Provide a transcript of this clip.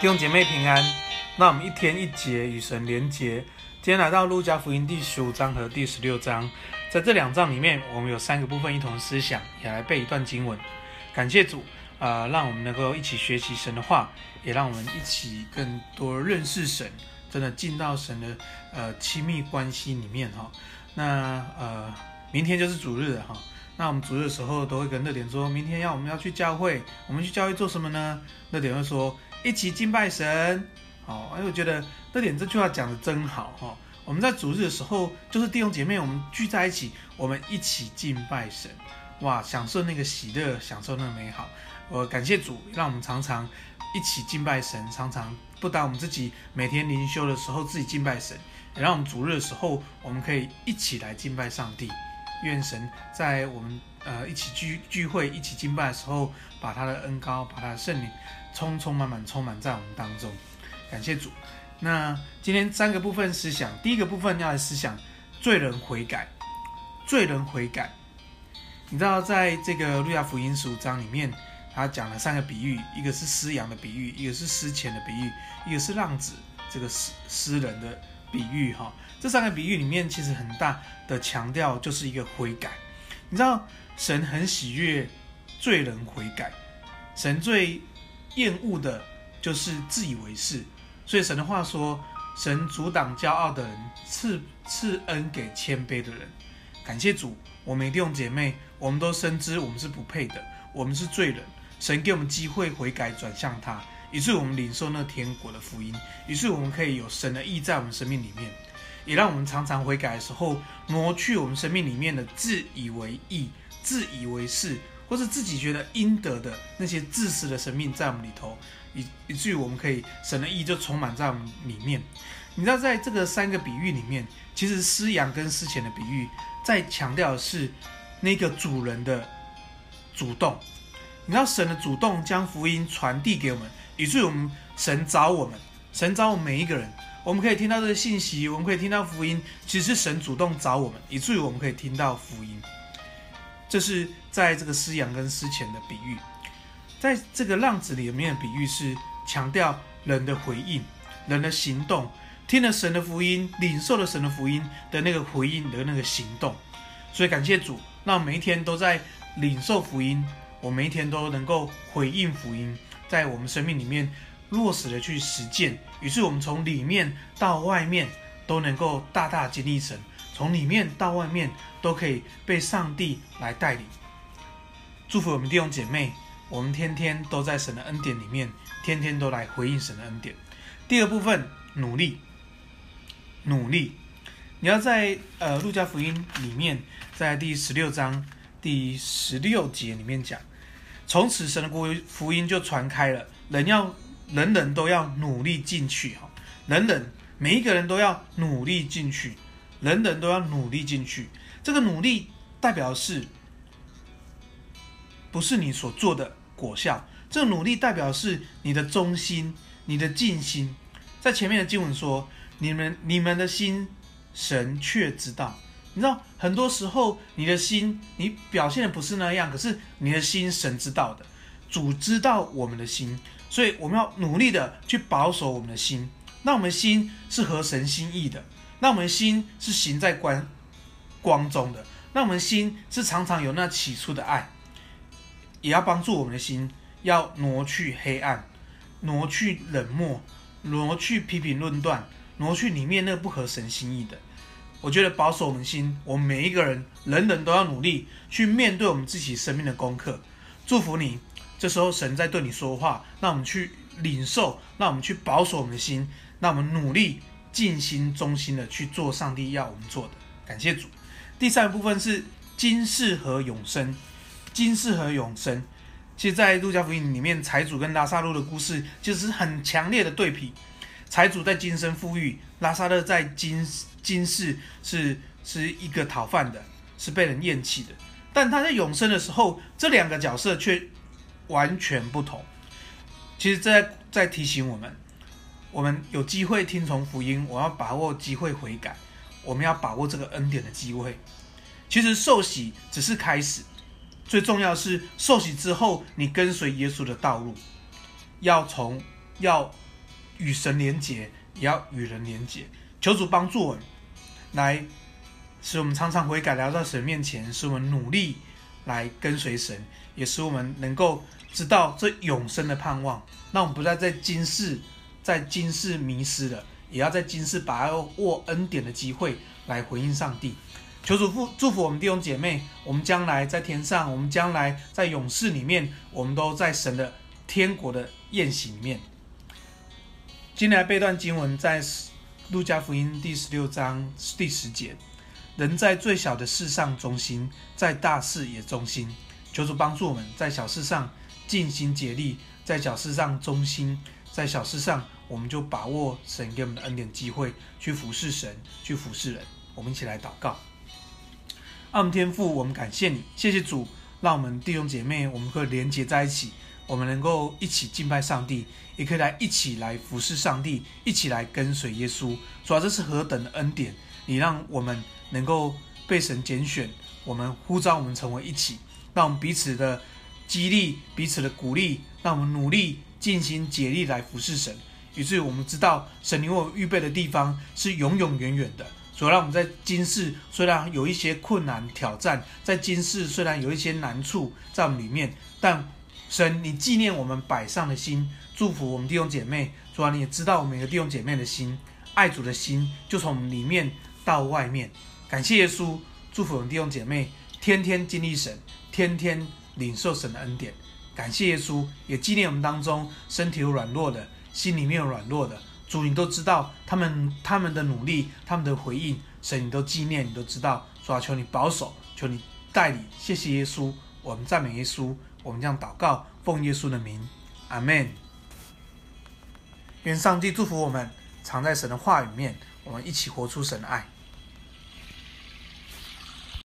弟兄姐妹平安，那我们一天一节与神连结。今天来到路加福音第十五章和第十六章，在这两章里面，我们有三个部分一同思想，也来背一段经文。感谢主，啊、让我们能够一起学习神的话，也让我们一起更多认识神，真的进到神的呃亲密关系里面哈。那呃，明天就是主日了哈。那我们主日的时候都会跟乐点说，明天要我们要去教会，我们去教会做什么呢？乐点会说一起敬拜神。哦，哎，我觉得这点这句话讲得真好哈。我们在主日的时候，就是弟兄姐妹我们聚在一起，我们一起敬拜神，哇，享受那个喜乐，享受那个美好。我感谢主，让我们常常一起敬拜神，常常不但我们自己每天灵修的时候自己敬拜神，也让我们主日的时候，我们可以一起来敬拜上帝。愿神在我们呃一起聚聚会、一起敬拜的时候，把他的恩膏、把他的圣灵充充满满充满在我们当中。感谢主。那今天三个部分思想，第一个部分要来思想罪人悔改。罪人悔改，你知道在这个路加福音十五章里面，他讲了三个比喻，一个是失羊的比喻，一个是失钱的比喻，一个是浪子这个失失人的比喻。哈，这三个比喻里面其实很大的强调就是一个悔改。你知道神很喜悦罪人悔改，神最厌恶的就是自以为是。所以神的话说：“神阻挡骄傲的人，赐赐恩给谦卑的人。”感谢主，我们弟兄姐妹，我们都深知我们是不配的，我们是罪人。神给我们机会悔改，转向他，以致我们领受那天国的福音，以致我们可以有神的意在我们生命里面，也让我们常常悔改的时候，挪去我们生命里面的自以为意、自以为是，或是自己觉得应得的那些自私的生命在我们里头。以以至于我们可以神的意就充满在我们里面。你知道，在这个三个比喻里面，其实失羊跟失钱的比喻，在强调的是那个主人的主动。你知道，神的主动将福音传递给我们，以至于我们神找我们，神找我们每一个人，我们可以听到这个信息，我们可以听到福音，其实是神主动找我们，以至于我们可以听到福音。这是在这个失羊跟失钱的比喻。在这个浪子里面的比喻是强调人的回应、人的行动，听了神的福音、领受了神的福音的那个回应的那个行动。所以感谢主，让每一天都在领受福音，我每一天都能够回应福音，在我们生命里面落实的去实践。于是我们从里面到外面都能够大大经历神，从里面到外面都可以被上帝来带领。祝福我们弟兄姐妹。我们天天都在神的恩典里面，天天都来回应神的恩典。第二部分，努力，努力。你要在呃路加福音里面，在第十六章第十六节里面讲，从此神的国福音就传开了，人要人人都要努力进去哈，人人每一个人都要努力进去，人人都要努力进去。这个努力代表是，不是你所做的。果效，这个努力代表是你的忠心，你的尽心。在前面的经文说，你们你们的心，神却知道。你知道，很多时候你的心，你表现的不是那样，可是你的心，神知道的。主知道我们的心，所以我们要努力的去保守我们的心。那我们心是合神心意的，那我们心是行在光光中的，那我们心是常常有那起初的爱。也要帮助我们的心，要挪去黑暗，挪去冷漠，挪去批评论断，挪去里面那不合神心意的。我觉得保守我们心，我们每一个人，人人都要努力去面对我们自己生命的功课。祝福你，这时候神在对你说话，让我们去领受，让我们去保守我们的心，让我们努力尽心忠心的去做上帝要我们做的。感谢主。第三部分是今世和永生。今世和永生，其实，在路加福音里面，财主跟拉撒路的故事就是很强烈的对比。财主在今生富裕，拉撒勒在今今世是是一个讨饭的，是被人厌弃的。但他在永生的时候，这两个角色却完全不同。其实，在在提醒我们，我们有机会听从福音，我要把握机会悔改，我们要把握这个恩典的机会。其实受洗只是开始。最重要是受洗之后，你跟随耶稣的道路，要从要与神连结，也要与人连结。求主帮助我们，来使我们常常悔改，来到神面前，使我们努力来跟随神，也使我们能够知道这永生的盼望。让我们不再在今世，在今世迷失了，也要在今世把握恩典的机会来回应上帝。求主祝祝福我们弟兄姐妹，我们将来在天上，我们将来在永世里面，我们都在神的天国的宴席里面。今天来背段经文，在路加福音第十六章第十节：人在最小的事上忠心，在大事也忠心。求主帮助我们在小事上尽心竭力，在小事上忠心，在小事上我们就把握神给我们的恩典机会，去服侍神，去服侍人。我们一起来祷告。爱我们天父，我们感谢你，谢谢主，让我们弟兄姐妹，我们可以连结在一起，我们能够一起敬拜上帝，也可以来一起来服侍上帝，一起来跟随耶稣。主啊，这是何等的恩典！你让我们能够被神拣选，我们呼召我们成为一起，让我们彼此的激励，彼此的鼓励，让我们努力尽心竭力来服侍神。以至于我们知道，神为我们预备的地方是永永远远的。所以让我们在今世虽然有一些困难挑战，在今世虽然有一些难处在我们里面，但神，你纪念我们摆上的心，祝福我们弟兄姐妹。主啊，你也知道我们每个弟兄姐妹的心，爱主的心就从里面到外面。感谢耶稣，祝福我们弟兄姐妹，天天经历神，天天领受神的恩典。感谢耶稣，也纪念我们当中身体有软弱的，心里面有软弱的。主，你都知道他们他们的努力，他们的回应，神你都纪念，你都知道。主啊，求你保守，求你带领。谢谢耶稣，我们赞美耶稣，我们这样祷告，奉耶稣的名，阿门。愿上帝祝福我们，藏在神的话语里面，我们一起活出神的爱。